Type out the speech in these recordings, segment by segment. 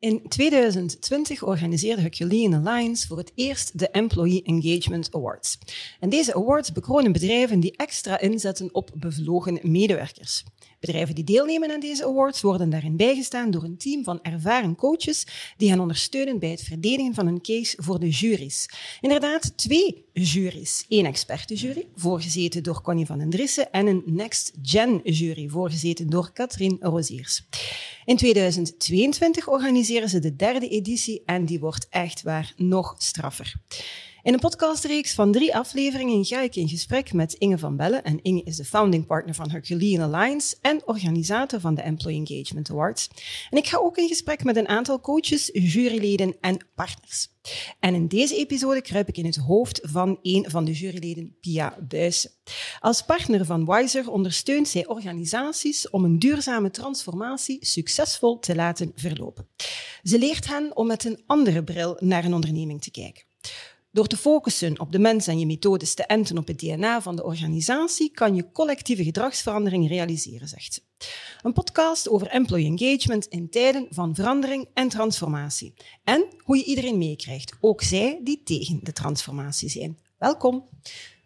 In 2020 organiseerde Herculean Alliance voor het eerst de Employee Engagement Awards. En deze awards bekronen bedrijven die extra inzetten op bevlogen medewerkers. Bedrijven die deelnemen aan deze awards worden daarin bijgestaan door een team van ervaren coaches die hen ondersteunen bij het verdedigen van een case voor de juries. Inderdaad, twee juries. Eén expertenjury, voorgezeten door Connie van den Drissen, en een Next Gen jury, voorgezeten door Katrien Roziers. In 2022 organiseren ze de derde editie en die wordt echt waar nog straffer. In een podcastreeks van drie afleveringen ga ik in gesprek met Inge van Bellen. En Inge is de founding partner van Herculean Alliance en organisator van de Employee Engagement Awards. En ik ga ook in gesprek met een aantal coaches, juryleden en partners. En in deze episode kruip ik in het hoofd van een van de juryleden, Pia Buijsen. Als partner van Wiser ondersteunt zij organisaties om een duurzame transformatie succesvol te laten verlopen. Ze leert hen om met een andere bril naar een onderneming te kijken. Door te focussen op de mens en je methodes te enten op het DNA van de organisatie, kan je collectieve gedragsverandering realiseren, zegt ze. Een podcast over employee engagement in tijden van verandering en transformatie. En hoe je iedereen meekrijgt, ook zij die tegen de transformatie zijn. Welkom.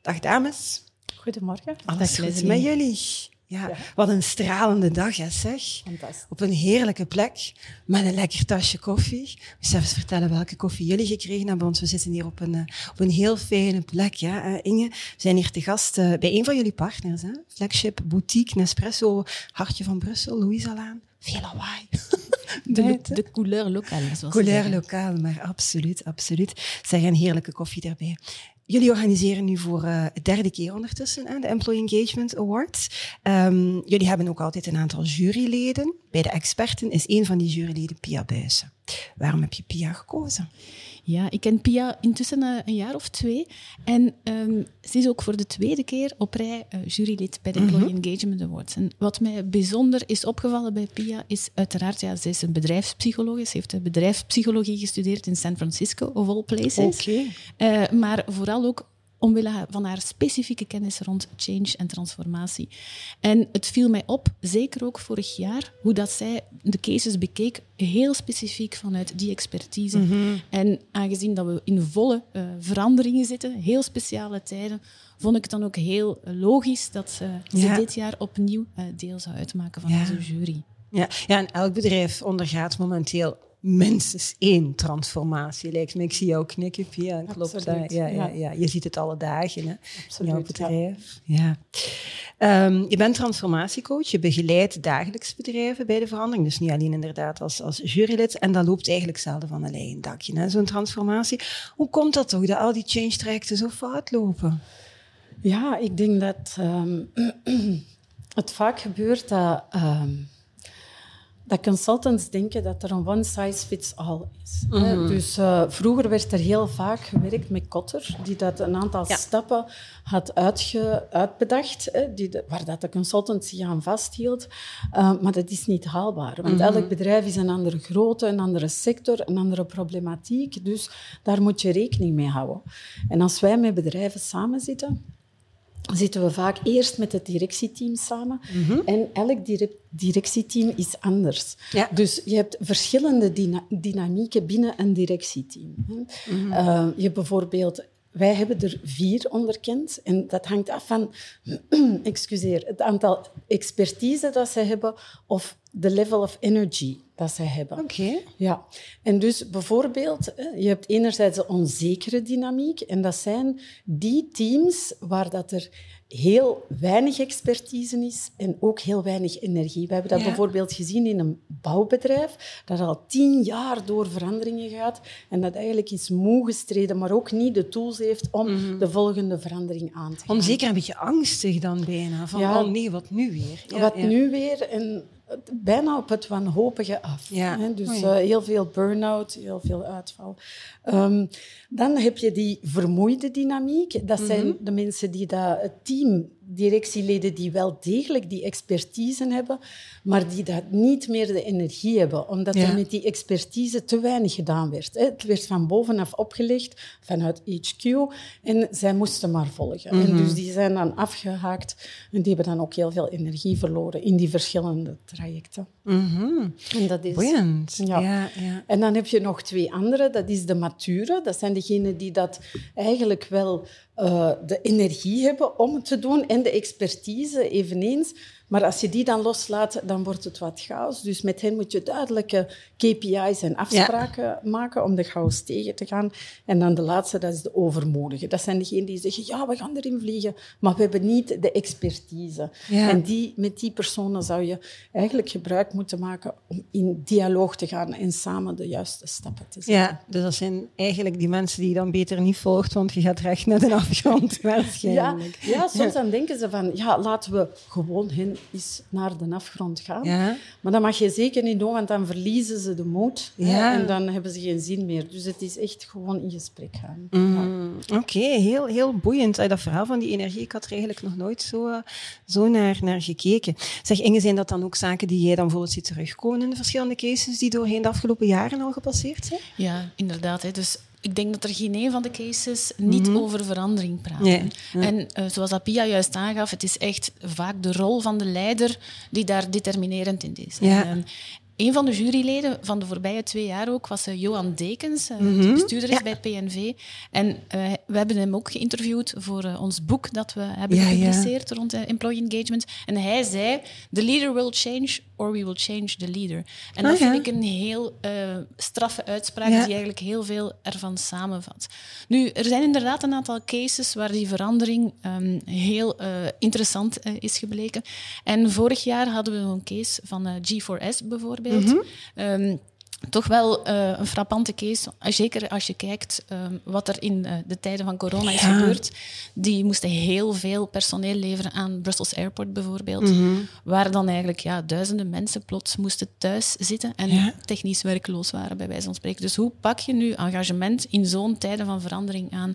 Dag dames. Goedemorgen. Alles goed met jullie? Ja, wat een stralende dag, hè, zeg. Fantastisch. Op een heerlijke plek, met een lekker tasje koffie. Ik moet even vertellen welke koffie jullie gekregen hebben, want we zitten hier op een, eh, op een heel fijne plek. Ja. Eh, Inge, we zijn hier te gast uh, bij een van jullie partners, hè? Flagship Boutique Nespresso, Hartje van Brussel, Louise Alaan. Veel lawaai. De, de couleur lokaal. Couleur lokaal, maar absoluut, absoluut. Zeg, een heerlijke koffie daarbij. Jullie organiseren nu voor de derde keer ondertussen de Employee Engagement Awards. Um, jullie hebben ook altijd een aantal juryleden. Bij de experten is een van die juryleden Pia Buijsen. Waarom heb je Pia gekozen? Ja, ik ken Pia intussen uh, een jaar of twee. En um, ze is ook voor de tweede keer op rij uh, jurylid bij de Employee mm -hmm. Engagement Awards. En wat mij bijzonder is opgevallen bij Pia is uiteraard, ja, ze is een bedrijfspsycholoog. Ze heeft bedrijfspsychologie gestudeerd in San Francisco, of all places. Okay. Uh, maar vooral ook omwille van haar specifieke kennis rond change en transformatie. En het viel mij op, zeker ook vorig jaar, hoe dat zij de cases bekeek, heel specifiek vanuit die expertise. Mhm. Mm -hmm. En aangezien dat we in volle uh, veranderingen zitten, heel speciale tijden, vond ik het dan ook heel logisch dat ze, ze Ja. dit jaar opnieuw uh, deel zou uitmaken van Ja. onze jury. Ja, ja, en elk bedrijf ondergaat momenteel minstens één transformatie, lijkt me. Ik zie jou knikken, Pia. Klopt Absoluut, dat? Ja, ja, ja. ja. Je ziet het alle dagen hè, in jouw ja. bedrijf. Ja. Ehm, je bent transformatiecoach. Je begeleidt dagelijks bedrijven bij de verandering. Dus niet alleen inderdaad als, als jurylid. En dat loopt eigenlijk zelden van een leien dakje, hè, zo'n transformatie. Hoe komt dat toch, dat al die change trajecten zo fout lopen? Ja, ik denk dat ehm, het vaak gebeurt dat, ehm, dat consultants denken dat er een one size fits all is. hè. Dus eh, vroeger werd er heel vaak gewerkt met Kotter, die dat een aantal Ja. stappen had uitge, uitbedacht, hè, die de- waar dat de consultant zich aan vasthield. Eh, maar dat is niet haalbaar, want elk bedrijf is een andere grootte, een andere sector, een andere problematiek. Dus daar moet je rekening mee houden. En als wij met bedrijven samenzitten, zitten we vaak eerst met het directieteam samen. En elk dire- directieteam is anders. Ja. Dus je hebt verschillende dyna- dynamieken binnen een directieteam. hè. Eh, je bijvoorbeeld... Wij hebben er vier onderkend. En dat hangt af van excuseer, het aantal expertise dat ze hebben of de level of energy dat ze hebben. Oké. Ja, en dus bijvoorbeeld, je hebt enerzijds de onzekere dynamiek, en dat zijn die teams waar dat er heel weinig expertise is en ook heel weinig energie. We hebben dat Ja. bijvoorbeeld gezien in een bouwbedrijf, dat al tien jaar door veranderingen gaat en dat eigenlijk is moe gestreden, maar ook niet de tools heeft om de volgende verandering aan te gaan. Onzeker een beetje angstig dan bijna. Van, Ja. oh nee, wat nu weer? Ja, Wat nu weer en bijna op het wanhopige af. Ja. Hè? Dus Oh eh, heel veel burn-out, heel veel uitval. Ehm, dan heb je die vermoeide dynamiek. Dat zijn Mhm. de mensen die dat, het team, directieleden, die wel degelijk die expertise hebben, maar die dat niet meer de energie hebben, omdat Ja. er met die expertise te weinig gedaan werd. Het werd van bovenaf opgelegd, vanuit HQ, en zij moesten maar volgen. Mhm. En dus die zijn dan afgehaakt en die hebben dan ook heel veel energie verloren in die verschillende trajecten. Mhm. En dat is... Ja, ja. En dan heb je nog twee andere. Dat is de mature. Dat zijn degenen die dat eigenlijk wel eh, de energie hebben om te doen en de expertise eveneens. Maar als je die dan loslaat, dan wordt het wat chaos. Dus met hen moet je duidelijke KPI's en afspraken maken om de chaos tegen te gaan. En dan de laatste, dat is de overmoedige. Dat zijn degenen die zeggen, ja, we gaan erin vliegen, maar we hebben niet de expertise. Ja. En die, met die personen zou je eigenlijk gebruik moeten maken om in dialoog te gaan en samen de juiste stappen te zetten. Ja, dus dat zijn eigenlijk die mensen die je dan beter niet volgt, want je gaat recht naar de afgrond Ja, waarschijnlijk. ja, soms dan denken ze van, ja, laten we gewoon hen eens naar de afgrond gaan. Ja. Maar dat mag je zeker niet doen, want dan verliezen ze de moed. hè, Ja. en dan hebben ze geen zin meer. Dus het is echt gewoon in gesprek gaan. Mm, Oké, heel, heel boeiend. Dat verhaal van die energie, ik had er eigenlijk nog nooit zo, eh, zo naar, naar gekeken. Zeg Inge, zijn dat dan ook zaken die jij dan bijvoorbeeld ziet terugkomen in de verschillende cases die doorheen de afgelopen jaren al gepasseerd zijn? Ja, inderdaad. Hè. Dus ik denk dat er geen een van de cases niet over verandering praat. Mhm. Nee. En eh, zoals Apia juist aangaf, het is echt vaak de rol van de leider die daar determinerend in is. Ja. En, een van de juryleden van de voorbije twee jaar ook was eh, Johan Dekens, eh, Mhm. bestuurder is bij PNV. En eh, we hebben hem ook geïnterviewd voor ons boek dat we hebben Ja, ja. gepubliceerd rond employee engagement. En hij zei, the leader will change or we will change the leader. En Ah, dat ja. vind ik een heel straffe uitspraak die eigenlijk heel veel ervan samenvat. Nu, er zijn inderdaad een aantal cases waar die verandering ehm, heel interessant is gebleken. En vorig jaar hadden we een case van eh, G4S bijvoorbeeld. Ehm, toch wel eh, een frappante case. Zeker als je kijkt ehm, wat er in eh, de tijden van corona is gebeurd. Die moesten heel veel personeel leveren aan Brussels Airport bijvoorbeeld. Mhm. Waar dan eigenlijk ja, duizenden mensen plots moesten thuis zitten en Ja. technisch werkloos waren, bij wijze van spreken. Dus hoe pak je nu engagement in zo'n tijden van verandering aan?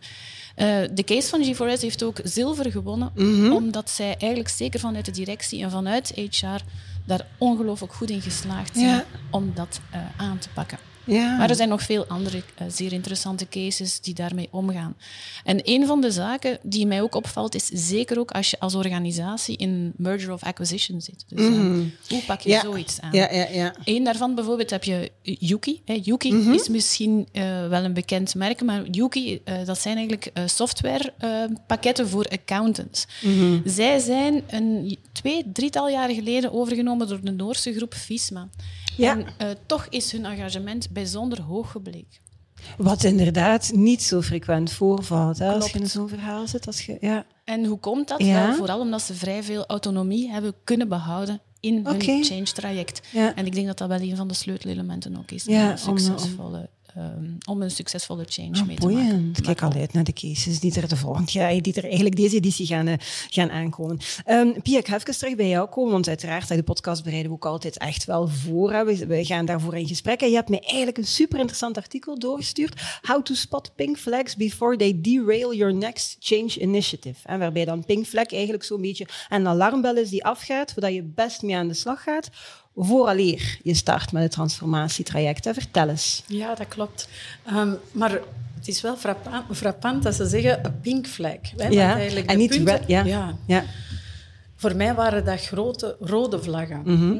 Eh, de case van G4S heeft ook zilver gewonnen, Mhm. omdat zij eigenlijk zeker vanuit de directie en vanuit HR daar ongelooflijk goed in geslaagd zijn Ja. om dat eh, aan te pakken. Ja. Maar er zijn nog veel andere eh, zeer interessante cases die daarmee omgaan. En een van de zaken die mij ook opvalt, is zeker ook als je als organisatie in merger of acquisition zit. Dus eh, hoe pak je Ja. zoiets aan? Ja, ja, ja. Eén daarvan bijvoorbeeld heb je Yuki. Hè. Yuki Mhm. is misschien eh, wel een bekend merk, maar Yuki, dat zijn eigenlijk softwarepakketten voor accountants. Mhm. Zij zijn een twee, drietal jaar geleden overgenomen door de Noorse groep Visma. Ja. En eh, toch is hun engagement bijzonder hoog gebleken. Wat inderdaad niet zo frequent voorvalt hè, als je in zo'n verhaal zit. Als je, ja. En hoe komt dat? Ja. Wel, vooral omdat ze vrij veel autonomie hebben kunnen behouden in hun change-traject. Ja. En ik denk dat dat wel een van de sleutelementen ook is Ja, een succesvolle, ehm, om een succesvolle change Ah, mee te maken. boeiend. Kijk al uit naar de cases die er de volgende jaar, die er eigenlijk deze editie gaan, eh, gaan aankomen. Ehm, Pia, ik ga even terug bij jou komen, want uiteraard, de podcast bereiden we ook altijd echt wel voor. Hè. We, we gaan daarvoor in gesprek. En je hebt mij eigenlijk een super interessant artikel doorgestuurd. How to spot pink flags before they derail your next change initiative. En waarbij dan pink flag eigenlijk zo'n beetje een alarmbel is die afgaat, zodat je best mee aan de slag gaat, vooraleer je start met het transformatietraject. Hè. Vertel eens. Ja, dat klopt. Ehm, maar het is wel frappant, frappant dat ze zeggen een pink flag. Hè? Ja, eigenlijk en niet punten- red, ja. ja. ja. Voor mij waren dat grote rode vlaggen. Mhm.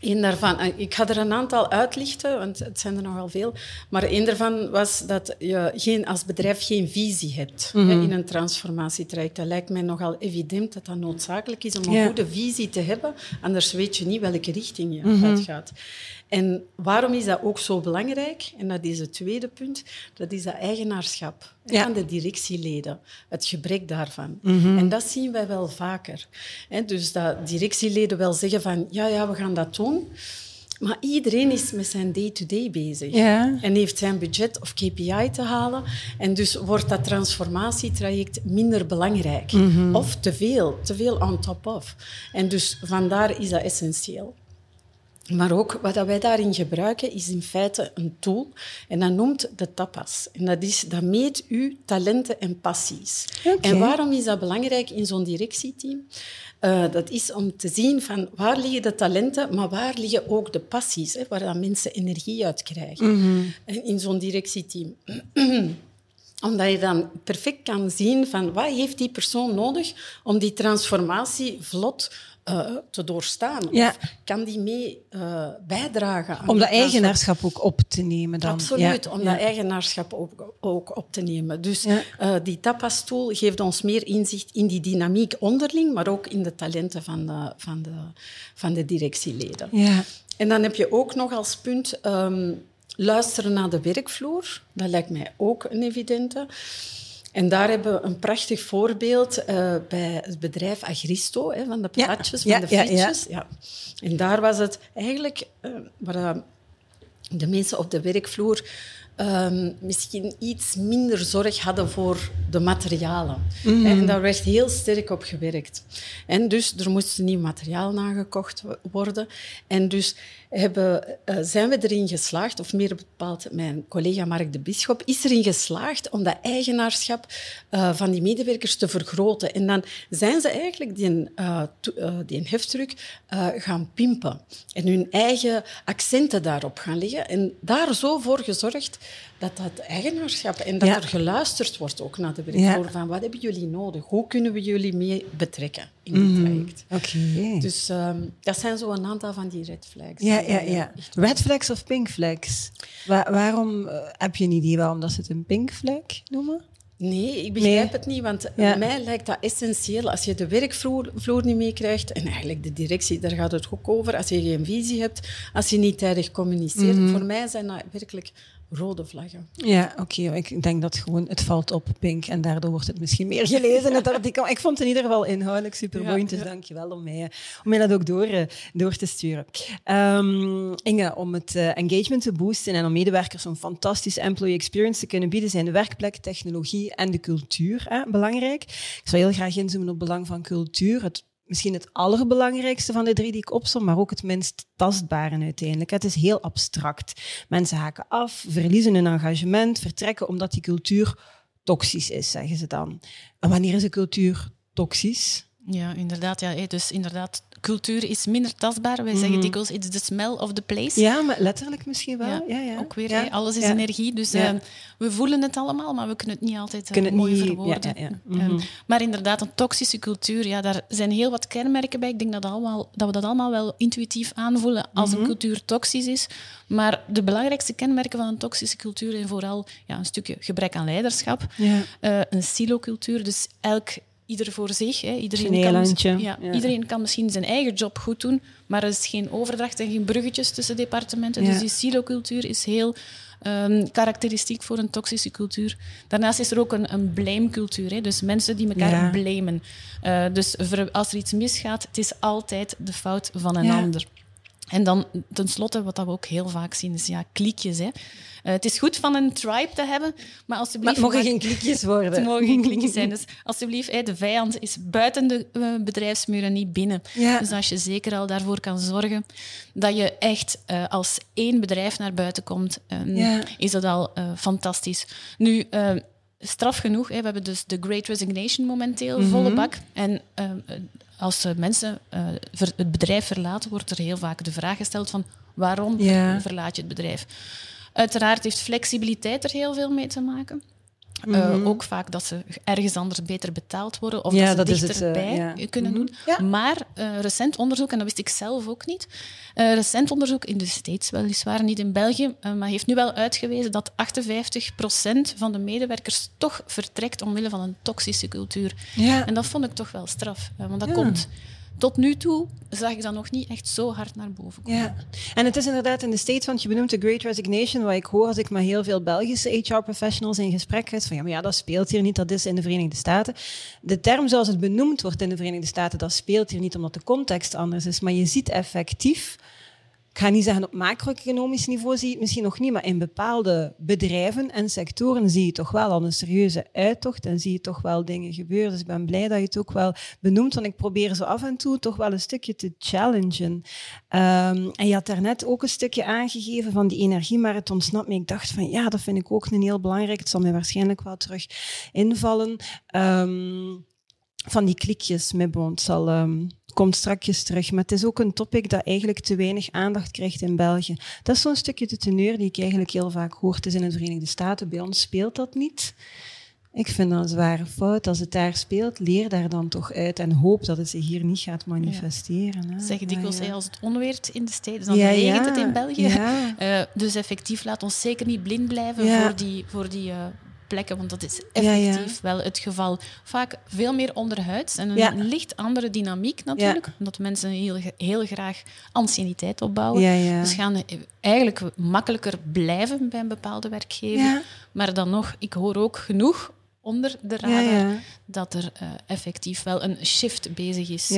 Eén daarvan, ik ga er een aantal uitlichten, want het zijn er nogal veel. Maar één daarvan was dat je geen, als bedrijf geen visie hebt Mhm. hè, in een transformatietraject. Dat lijkt mij nogal evident dat dat noodzakelijk is om een Ja. goede visie te hebben. Anders weet je niet welke richting je Mhm. uitgaat. En waarom is dat ook zo belangrijk? En dat is het tweede punt, dat is dat eigenaarschap Ja. van de directieleden, het gebrek daarvan. Mhm. En dat zien wij wel vaker. Dus dat directieleden wel zeggen van, ja, ja, we gaan dat doen. Maar iedereen is met zijn day-to-day bezig. Ja. En heeft zijn budget of KPI te halen. En dus wordt dat transformatietraject minder belangrijk. Mhm. Of te veel, te veel on top of. En dus vandaar is dat essentieel. Maar ook wat wij daarin gebruiken is in feite een tool en dat noemt de tapas. En dat, is, dat meet uw talenten en passies. En waarom is dat belangrijk in zo'n directieteam? Eh, dat is om te zien van waar liggen de talenten, maar waar liggen ook de passies, hè, waar dan mensen energie uit krijgen En in zo'n directieteam omdat je dan perfect kan zien van wat heeft die persoon nodig om die transformatie vlot eh, te doorstaan. Ja. Of kan die mee eh, bijdragen aan Om dat eigenaarschap ook op te nemen dan. Absoluut, Ja. om Ja. dat eigenaarschap ook, ook op te nemen. Dus eh, die tapas-tool geeft ons meer inzicht in die dynamiek onderling, maar ook in de talenten van de, van de, van de directieleden. Ja. En dan heb je ook nog als punt ehm, luisteren naar de werkvloer. Dat lijkt mij ook een evidente. En daar hebben we een prachtig voorbeeld eh, bij het bedrijf Agristo, hè, van de patatjes, Ja, van de ja, ja. frietjes. Ja. En daar was het eigenlijk eh, waar eh, de mensen op de werkvloer ehm, misschien iets minder zorg hadden voor de materialen. Mhm. En daar werd heel sterk op gewerkt. En dus er moest nieuw materiaal nagekocht wo- worden. En dus hebben, eh, zijn we erin geslaagd, of meer bepaald mijn collega Mark de Bisschop, is erin geslaagd om dat eigenaarschap eh, van die medewerkers te vergroten. En dan zijn ze eigenlijk die, eh, die heftruck gaan pimpen en hun eigen accenten daarop gaan leggen. En daar zo voor gezorgd dat dat eigenaarschap en dat Ja. er geluisterd wordt ook naar de werkvloer Ja. van wat hebben jullie nodig? Hoe kunnen we jullie mee betrekken in dit traject? Oké. Dus ehm, dat zijn zo een aantal van die red flags. Ja, ja, eh, ja. Red flags of pink flags? Wa- waarom, eh, heb je een idee waarom dat ze het een pink flag noemen? Nee, ik begrijp Nee. het niet, want Ja. mij lijkt dat essentieel. Als je de werkvloer vloer niet meekrijgt, en eigenlijk de directie, daar gaat het ook over, als je geen visie hebt, als je niet tijdig communiceert. Mhm. Voor mij zijn dat werkelijk rode vlaggen. Ja, oké. ik denk dat gewoon het valt op pink en daardoor wordt het misschien meer gelezen. Het artikel. Ik vond het in ieder geval inhoudelijk super boeiend, dus dank je wel om mij, om mij dat ook door, eh, door te sturen. Ehm, Inge, om het eh, engagement te boosten en om medewerkers een fantastische employee experience te kunnen bieden, zijn de werkplek, technologie en de cultuur hè, belangrijk. Ik zou heel graag inzoomen op het belang van cultuur. Het misschien het allerbelangrijkste van de drie die ik opsom, maar ook het minst tastbare uiteindelijk. Het is heel abstract. Mensen haken af, verliezen hun engagement, vertrekken omdat die cultuur toxisch is, zeggen ze dan. En wanneer is een cultuur toxisch? Ja, inderdaad. Ja, hé, dus inderdaad, cultuur is minder tastbaar. Wij zeggen dikwijls, it's the smell of the place. Ja, maar letterlijk misschien wel. Ja, Ja, ja. Ook weer, alles is energie. Dus eh, we voelen het allemaal, maar we kunnen het niet altijd eh, mooi niet- verwoorden. ja, ja, ja. Eh, Mhm. maar inderdaad, een toxische cultuur, ja, daar zijn heel wat kenmerken bij. Ik denk dat, allemaal, dat we dat allemaal wel intuïtief aanvoelen als Mhm. een cultuur toxisch is. Maar de belangrijkste kenmerken van een toxische cultuur zijn vooral ja, een stukje gebrek aan leiderschap, Ja. eh, een silocultuur, dus elk ieder voor zich. Hè. Iedereen, kan, eilandje. ja, Ja. iedereen kan misschien zijn eigen job goed doen, maar er is geen overdracht en geen bruggetjes tussen departementen. Ja. Dus die silocultuur is heel ehm, karakteristiek voor een toxische cultuur. Daarnaast is er ook een, een blamecultuur, hè. dus mensen die elkaar blamen. Eh, dus als er iets misgaat, het is altijd de fout van een ander. En dan tenslotte, wat dat we ook heel vaak zien, is ja, kliekjes. Hè. Eh, het is goed van een tribe te hebben, maar Maar alsjeblieft... het mogen geen klikjes worden. het mogen geen kliekjes zijn. Dus alsjeblieft, de vijand is buiten de eh, bedrijfsmuren, niet binnen. Ja. Dus als je zeker al daarvoor kan zorgen dat je echt eh, als één bedrijf naar buiten komt, eh, Ja. is dat al fantastisch. Nu, eh, straf genoeg. Hè, we hebben dus de Great Resignation momenteel, Mhm. volle bak. En eh, als eh, mensen eh, ver- het bedrijf verlaten, wordt er heel vaak de vraag gesteld van waarom Ja. verlaat je het bedrijf? Uiteraard heeft flexibiliteit er heel veel mee te maken. Mhm. Eh, ook vaak dat ze ergens anders beter betaald worden of Ja, dat ze dat dichterbij eh, ja. kunnen Mhm. doen. Ja. Maar eh, recent onderzoek, en dat wist ik zelf ook niet, recent onderzoek in de States weliswaar, niet in België, maar heeft nu wel uitgewezen dat 58% van de medewerkers toch vertrekt omwille van een toxische cultuur. En dat vond ik toch wel straf, want dat komt tot nu toe zag ik dat nog niet echt zo hard naar boven komen. Ja, en het is inderdaad in de States, want je benoemt de Great Resignation, wat ik hoor als ik met heel veel Belgische HR-professionals in gesprek ga, van ja, maar ja, dat speelt hier niet, dat is in de Verenigde Staten. De term zoals het benoemd wordt in de Verenigde Staten, dat speelt hier niet omdat de context anders is, maar je ziet effectief ga niet zeggen op macro-economisch niveau zie je het misschien nog niet, maar in bepaalde bedrijven en sectoren zie je toch wel al een serieuze uittocht en zie je toch wel dingen gebeuren. Dus ik ben blij dat je het ook wel benoemt, want ik probeer zo af en toe toch wel een stukje te challengen. Ehm, en je had daarnet ook een stukje aangegeven van die energie, maar het ontsnapt me. Ik dacht van ja, dat vind ik ook een heel belangrijk. Het zal mij waarschijnlijk wel terug invallen. Ehm, van die klikjes met Bond zal... Um, komt straks terug. Maar het is ook een topic dat eigenlijk te weinig aandacht krijgt in België. Dat is zo'n stukje de teneur die ik eigenlijk heel vaak hoor. Het is in de Verenigde Staten, bij ons speelt dat niet. Ik vind dat een zware fout. Als het daar speelt, leer daar dan toch uit en hoop dat het zich hier niet gaat manifesteren. Ja. Zeg dikwijls, ja. als het onweert in de steden, dan ja, regent het in België. Uh, dus effectief, laat ons zeker niet blind blijven voor die, voor die uh, plekken, want dat is effectief wel het geval. Vaak veel meer onderhuids en een licht andere dynamiek natuurlijk, omdat mensen heel, heel graag anciëniteit opbouwen. Dus gaan eigenlijk makkelijker blijven bij een bepaalde werkgever. Maar dan nog, ik hoor ook genoeg onder de radar dat er uh, effectief wel een shift bezig is.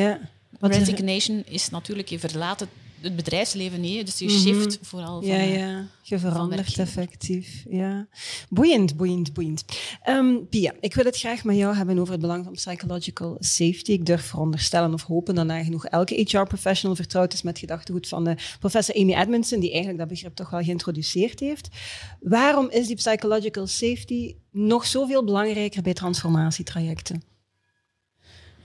Resignation is natuurlijk, je verlaat het het bedrijfsleven niet. Dus je mhm. shift vooral van Ja, ja. Je verandert effectief. Ja. Boeiend, boeiend, boeiend. Um, Pia, ik wil het graag met jou hebben over het belang van psychological safety. Ik durf veronderstellen of hopen dat nagenoeg elke HR-professional vertrouwd is met gedachtegoed van de professor Amy Edmondson, die eigenlijk dat begrip toch wel geïntroduceerd heeft. Waarom is die psychological safety nog zoveel belangrijker bij transformatietrajecten?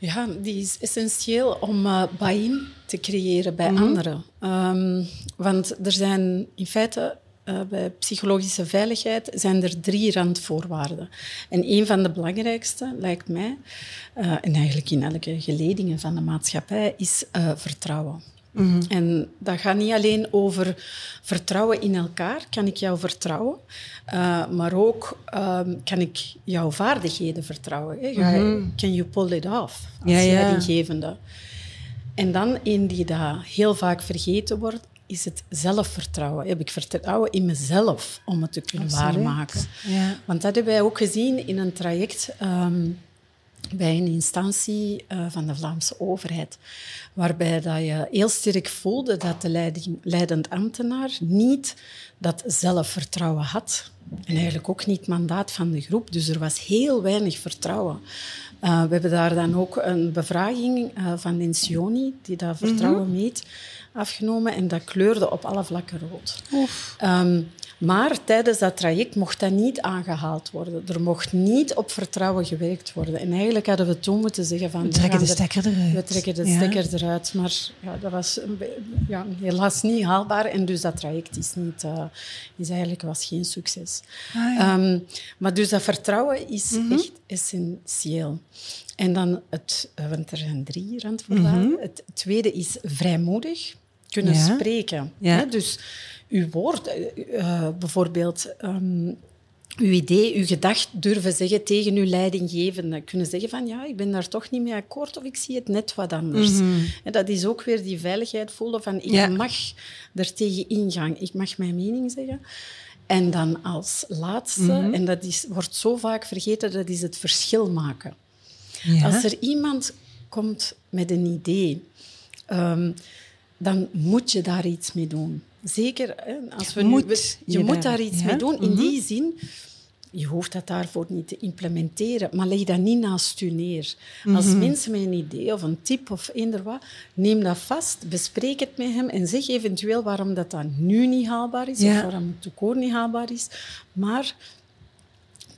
Ja, die is essentieel om uh, buy-in te creëren bij mhm. anderen. Ehm, want er zijn in feite uh, bij psychologische veiligheid zijn er drie randvoorwaarden. En een van de belangrijkste, lijkt mij, uh, en eigenlijk in elke geledingen van de maatschappij, is vertrouwen. Mhm. En dat gaat niet alleen over vertrouwen in elkaar. Kan ik jou vertrouwen? Uh, maar ook um, kan ik jouw vaardigheden vertrouwen? Hè? Ga, mm Can you pull it off als ja, leidinggevende? En dan een die dat heel vaak vergeten wordt, is het zelfvertrouwen. Heb ik vertrouwen in mezelf om het te kunnen waarmaken? Ja. Want dat hebben wij ook gezien in een traject um, bij een instantie uh, van de Vlaamse overheid, waarbij dat je heel sterk voelde dat de leiding, leidend ambtenaar niet dat zelfvertrouwen had. En eigenlijk ook niet mandaat van de groep. Dus er was heel weinig vertrouwen. Uh, we hebben daar dan ook een bevraging uh, van Incioni, die dat vertrouwen mhm. meet, afgenomen. En dat kleurde op alle vlakken rood. Um, maar tijdens dat traject mocht dat niet aangehaald worden. Er mocht niet op vertrouwen gewerkt worden. En eigenlijk hadden we toen moeten zeggen van... We trekken de stekker eruit. We trekken de stekker eruit. Maar ja, dat was ja, helaas niet haalbaar. En dus dat traject is, niet, uh, is eigenlijk was geen succes. Ah, ja. um, maar dus dat vertrouwen is mm -hmm. echt essentieel. En dan het... Want er zijn drie randvoorwaarden. Mm -hmm. Het tweede is vrijmoedig kunnen ja. spreken. Ja. Dus uw woord, uh, bijvoorbeeld um, uw idee, uw gedacht durven zeggen tegen uw leidinggevende. Kunnen zeggen van ja, ik ben daar toch niet mee akkoord of ik zie het net wat anders. Mm -hmm. En dat is ook weer die veiligheid voelen van ik ja. mag er tegen ingaan, ik mag mijn mening zeggen. En dan als laatste, mm -hmm. en dat is, wordt zo vaak vergeten, dat is het verschil maken. Ja. Als er iemand komt met een idee, um, dan moet je daar iets mee doen. Zeker als we moet, nu, je, je moet daar, iets ja? mee doen. In mm -hmm. die zin, je hoeft dat daarvoor niet te implementeren, maar leg dat niet naast je neer. Mm -hmm. Als mensen met een idee of een tip of eender wat, neem dat vast, bespreek het met hem en zeg eventueel waarom dat dan nu niet haalbaar is ja. of waarom het toekomst niet haalbaar is. Maar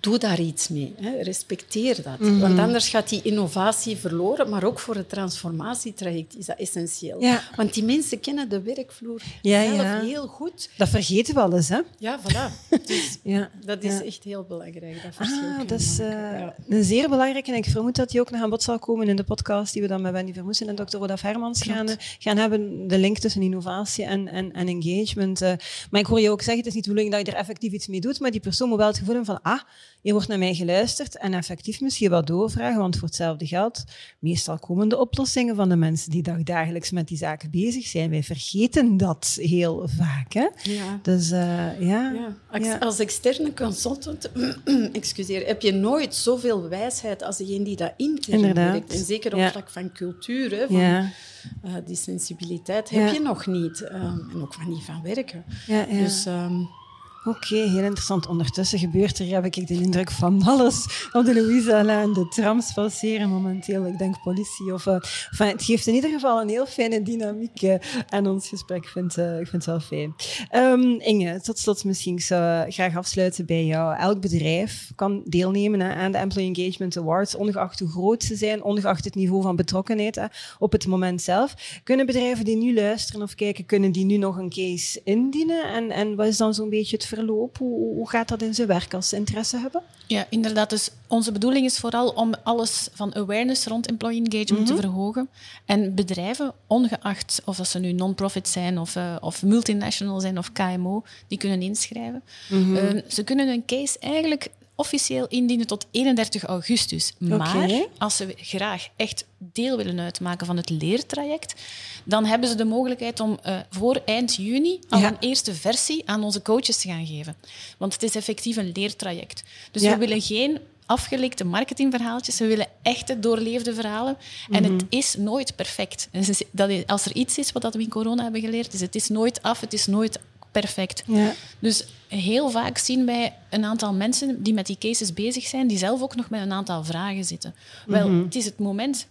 doe daar iets mee. Hè. Respecteer dat. Mm -hmm. Want anders gaat die innovatie verloren, maar ook voor het transformatietraject is dat essentieel. Ja. Want die mensen kennen de werkvloer ja, zelf ja. heel goed. Dat vergeten we wel eens, hè? Ja, voilà. Dus ja. Dat is echt heel belangrijk, dat verschil ah, dat is uh, een zeer belangrijk. En ik vermoed dat die ook nog aan bod zal komen in de podcast die we dan met Wendy Vermoesen en Dr. Rodaf Hermans gaan, gaan hebben. De link tussen innovatie en, en, en engagement. Uh, maar ik hoor je ook zeggen, het is niet de bedoeling dat je er effectief iets mee doet, maar die persoon moet wel het gevoel hebben van, ah, je wordt naar mij geluisterd en effectief misschien wat doorvragen, want voor hetzelfde geld, meestal komen de oplossingen van de mensen die dagdagelijks met die zaken bezig zijn. Wij vergeten dat heel vaak. Hè? Ja. Dus uh, ja. ja. Als, externe consultant excuseer, heb je nooit zoveel wijsheid als degene die dat intern werkt. En zeker op vlak van cultuur, hè, van, uh, die sensibiliteit, heb je nog niet. Um, en ook van niet van werken. Dus... Um, Oké, heel interessant. Ondertussen gebeurt er, heb ik de indruk, van alles op de Louisa en de trams passeren momenteel. Ik denk politie of... Enfin, het geeft in ieder geval een heel fijne dynamiek uh, aan ons gesprek. Ik vind, uh, ik vind het wel fijn. Um, Inge, tot slot misschien. Ik zou graag afsluiten bij jou. Elk bedrijf kan deelnemen aan de Employee Engagement Awards, ongeacht hoe groot ze zijn, ongeacht het niveau van betrokkenheid op het moment zelf. Kunnen bedrijven die nu luisteren of kijken, kunnen die nu nog een case indienen? En, en wat is dan zo'n beetje het verloop? Hoe, hoe gaat dat in zijn werk als ze interesse hebben? Ja, inderdaad. Dus onze bedoeling is vooral om alles van awareness rond employee engagement te Mhm. verhogen. En bedrijven, ongeacht of dat ze nu non-profit zijn of, uh, of multinational zijn of KMO, die kunnen inschrijven. Mhm. Uh, ze kunnen een case eigenlijk officieel indienen tot 31 augustus. Maar als ze graag echt deel willen uitmaken van het leertraject, dan hebben ze de mogelijkheid om uh, voor eind juni al Ja. een eerste versie aan onze coaches te gaan geven. Want het is effectief een leertraject. Dus Ja. we willen geen afgelikte marketingverhaaltjes. We willen echte doorleefde verhalen. En Mhm. het is nooit perfect. Ze- dat is- als er iets is wat we in corona hebben geleerd, is het is nooit af, het is nooit perfect. Ja. Dus heel vaak zien wij een aantal mensen die met die cases bezig zijn, die zelf ook nog met een aantal vragen zitten. Wel, Mhm. het is het moment.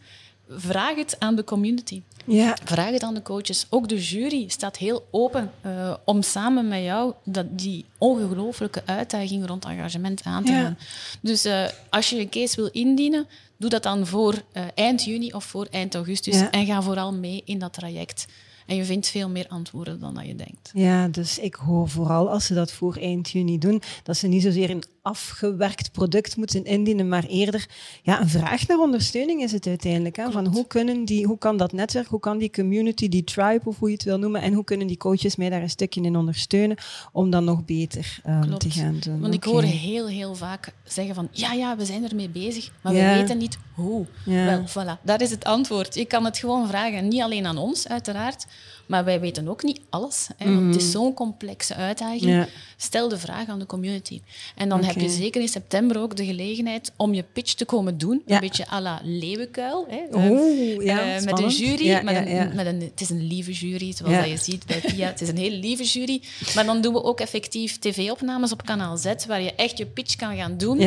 Vraag het aan de community. Ja. Vraag het aan de coaches. Ook de jury staat heel open uh, om samen met jou dat, die ongelooflijke uitdaging rond engagement aan te Ja. gaan. Dus uh, als je een case wil indienen, doe dat dan voor uh, eind juni of voor eind augustus. Ja. En ga vooral mee in dat traject. En je vindt veel meer antwoorden dan dat je denkt. Ja, dus ik hoor vooral als ze dat voor eind juni doen, dat ze niet zozeer een afgewerkt product moeten indienen, maar eerder ja, een vraag naar ondersteuning is het uiteindelijk. Hè? Van hoe, kunnen die, hoe kan dat netwerk, hoe kan die community, die tribe of hoe je het wil noemen, en hoe kunnen die coaches mij daar een stukje in ondersteunen om dan nog beter um, te gaan doen. Want ik hoor heel, heel vaak zeggen van ja, ja, we zijn ermee bezig, maar Ja. we weten niet hoe. Ja. Wel, voilà, daar is het antwoord. Je kan het gewoon vragen, niet alleen aan ons uiteraard, maar wij weten ook niet alles. Hè, want het is zo'n complexe uitdaging. Mhm. Ja. Stel de vraag aan de community. En dan heb Je zeker in september ook de gelegenheid om je pitch te komen doen. Ja. Een beetje à la leeuwenkuil. Hè. Oeh, ja, met een jury. Ja, met een. Met een, het is een lieve jury, zoals dat je ziet bij Pia. Het is een hele lieve jury. Maar dan doen we ook effectief tv-opnames op kanaal Z, waar je echt je pitch kan gaan doen.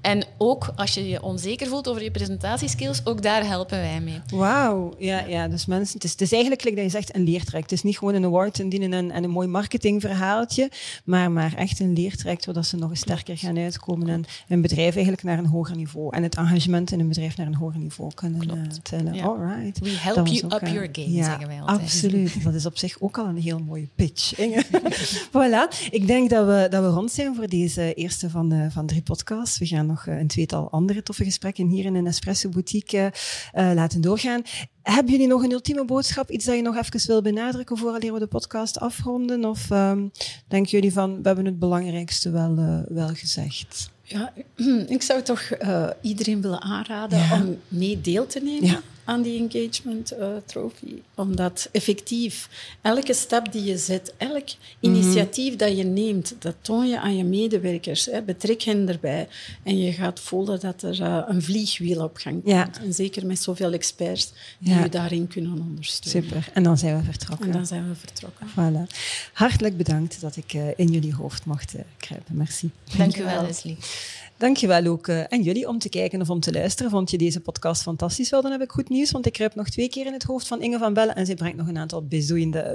En ook als je je onzeker voelt over je presentatieskills, ook daar helpen wij mee. Wauw, ja, ja, dus mensen, het is, het is eigenlijk, like dat je zegt, een leertraject. Het is niet gewoon een award indienen en, en een mooi marketingverhaaltje, maar, maar echt een leertraject zodat ze nog eens sterker gaan uitkomen en een bedrijf eigenlijk naar een hoger niveau en het engagement in een bedrijf naar een hoger niveau kunnen uh, tillen. Ja. Alright. We help you up your game, ja, zeggen wij altijd. Absoluut. Dat is op zich ook al een heel mooie pitch. Inge. voilà. Ik denk dat we, dat we rond zijn voor deze eerste van, de, van drie podcasts. We gaan nog uh, een tweetal andere toffe gesprekken hier in een Espresso Boutique uh, laten doorgaan. Hebben jullie nog een ultieme boodschap? Iets dat je nog even wil benadrukken voordat we de podcast afronden? Of um, denken jullie van, we hebben het belangrijkste wel, uh, wel gezegd? Ja, ik zou toch uh, iedereen willen aanraden ja. om mee deel te nemen ja. Aan die engagement uh, trophy. Omdat effectief elke stap die je zet, elk initiatief mm -hmm. dat je neemt, dat toon je aan je medewerkers. Hè. Betrek hen erbij. En je gaat voelen dat er uh, een vliegwiel op gang komt. Ja. En zeker met zoveel experts die je daarin kunnen ondersteunen. Super. En dan zijn we vertrokken. En dan zijn we vertrokken. Voilà. Hartelijk bedankt dat ik in jullie hoofd mocht kruipen. Merci. Dank u wel, Leslie. Dankjewel ook uh, aan jullie om te kijken of om te luisteren. Vond je deze podcast fantastisch? Wel, dan heb ik goed nieuws, want ik kruip nog twee keer in het hoofd van Inge van Bellen en zij brengt nog een aantal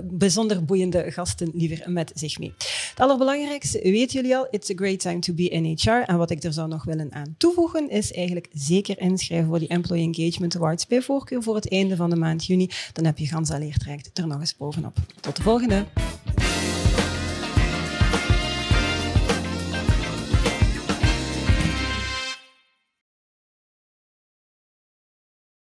bijzonder boeiende gasten liever met zich mee. Het allerbelangrijkste, weten jullie al, it's a great time to be in HR. En wat ik er zou nog willen aan toevoegen, is eigenlijk zeker inschrijven voor die Employee Engagement Awards bij voorkeur voor het einde van de maand juni. Dan heb je gans al leertraject er nog eens bovenop. Tot de volgende!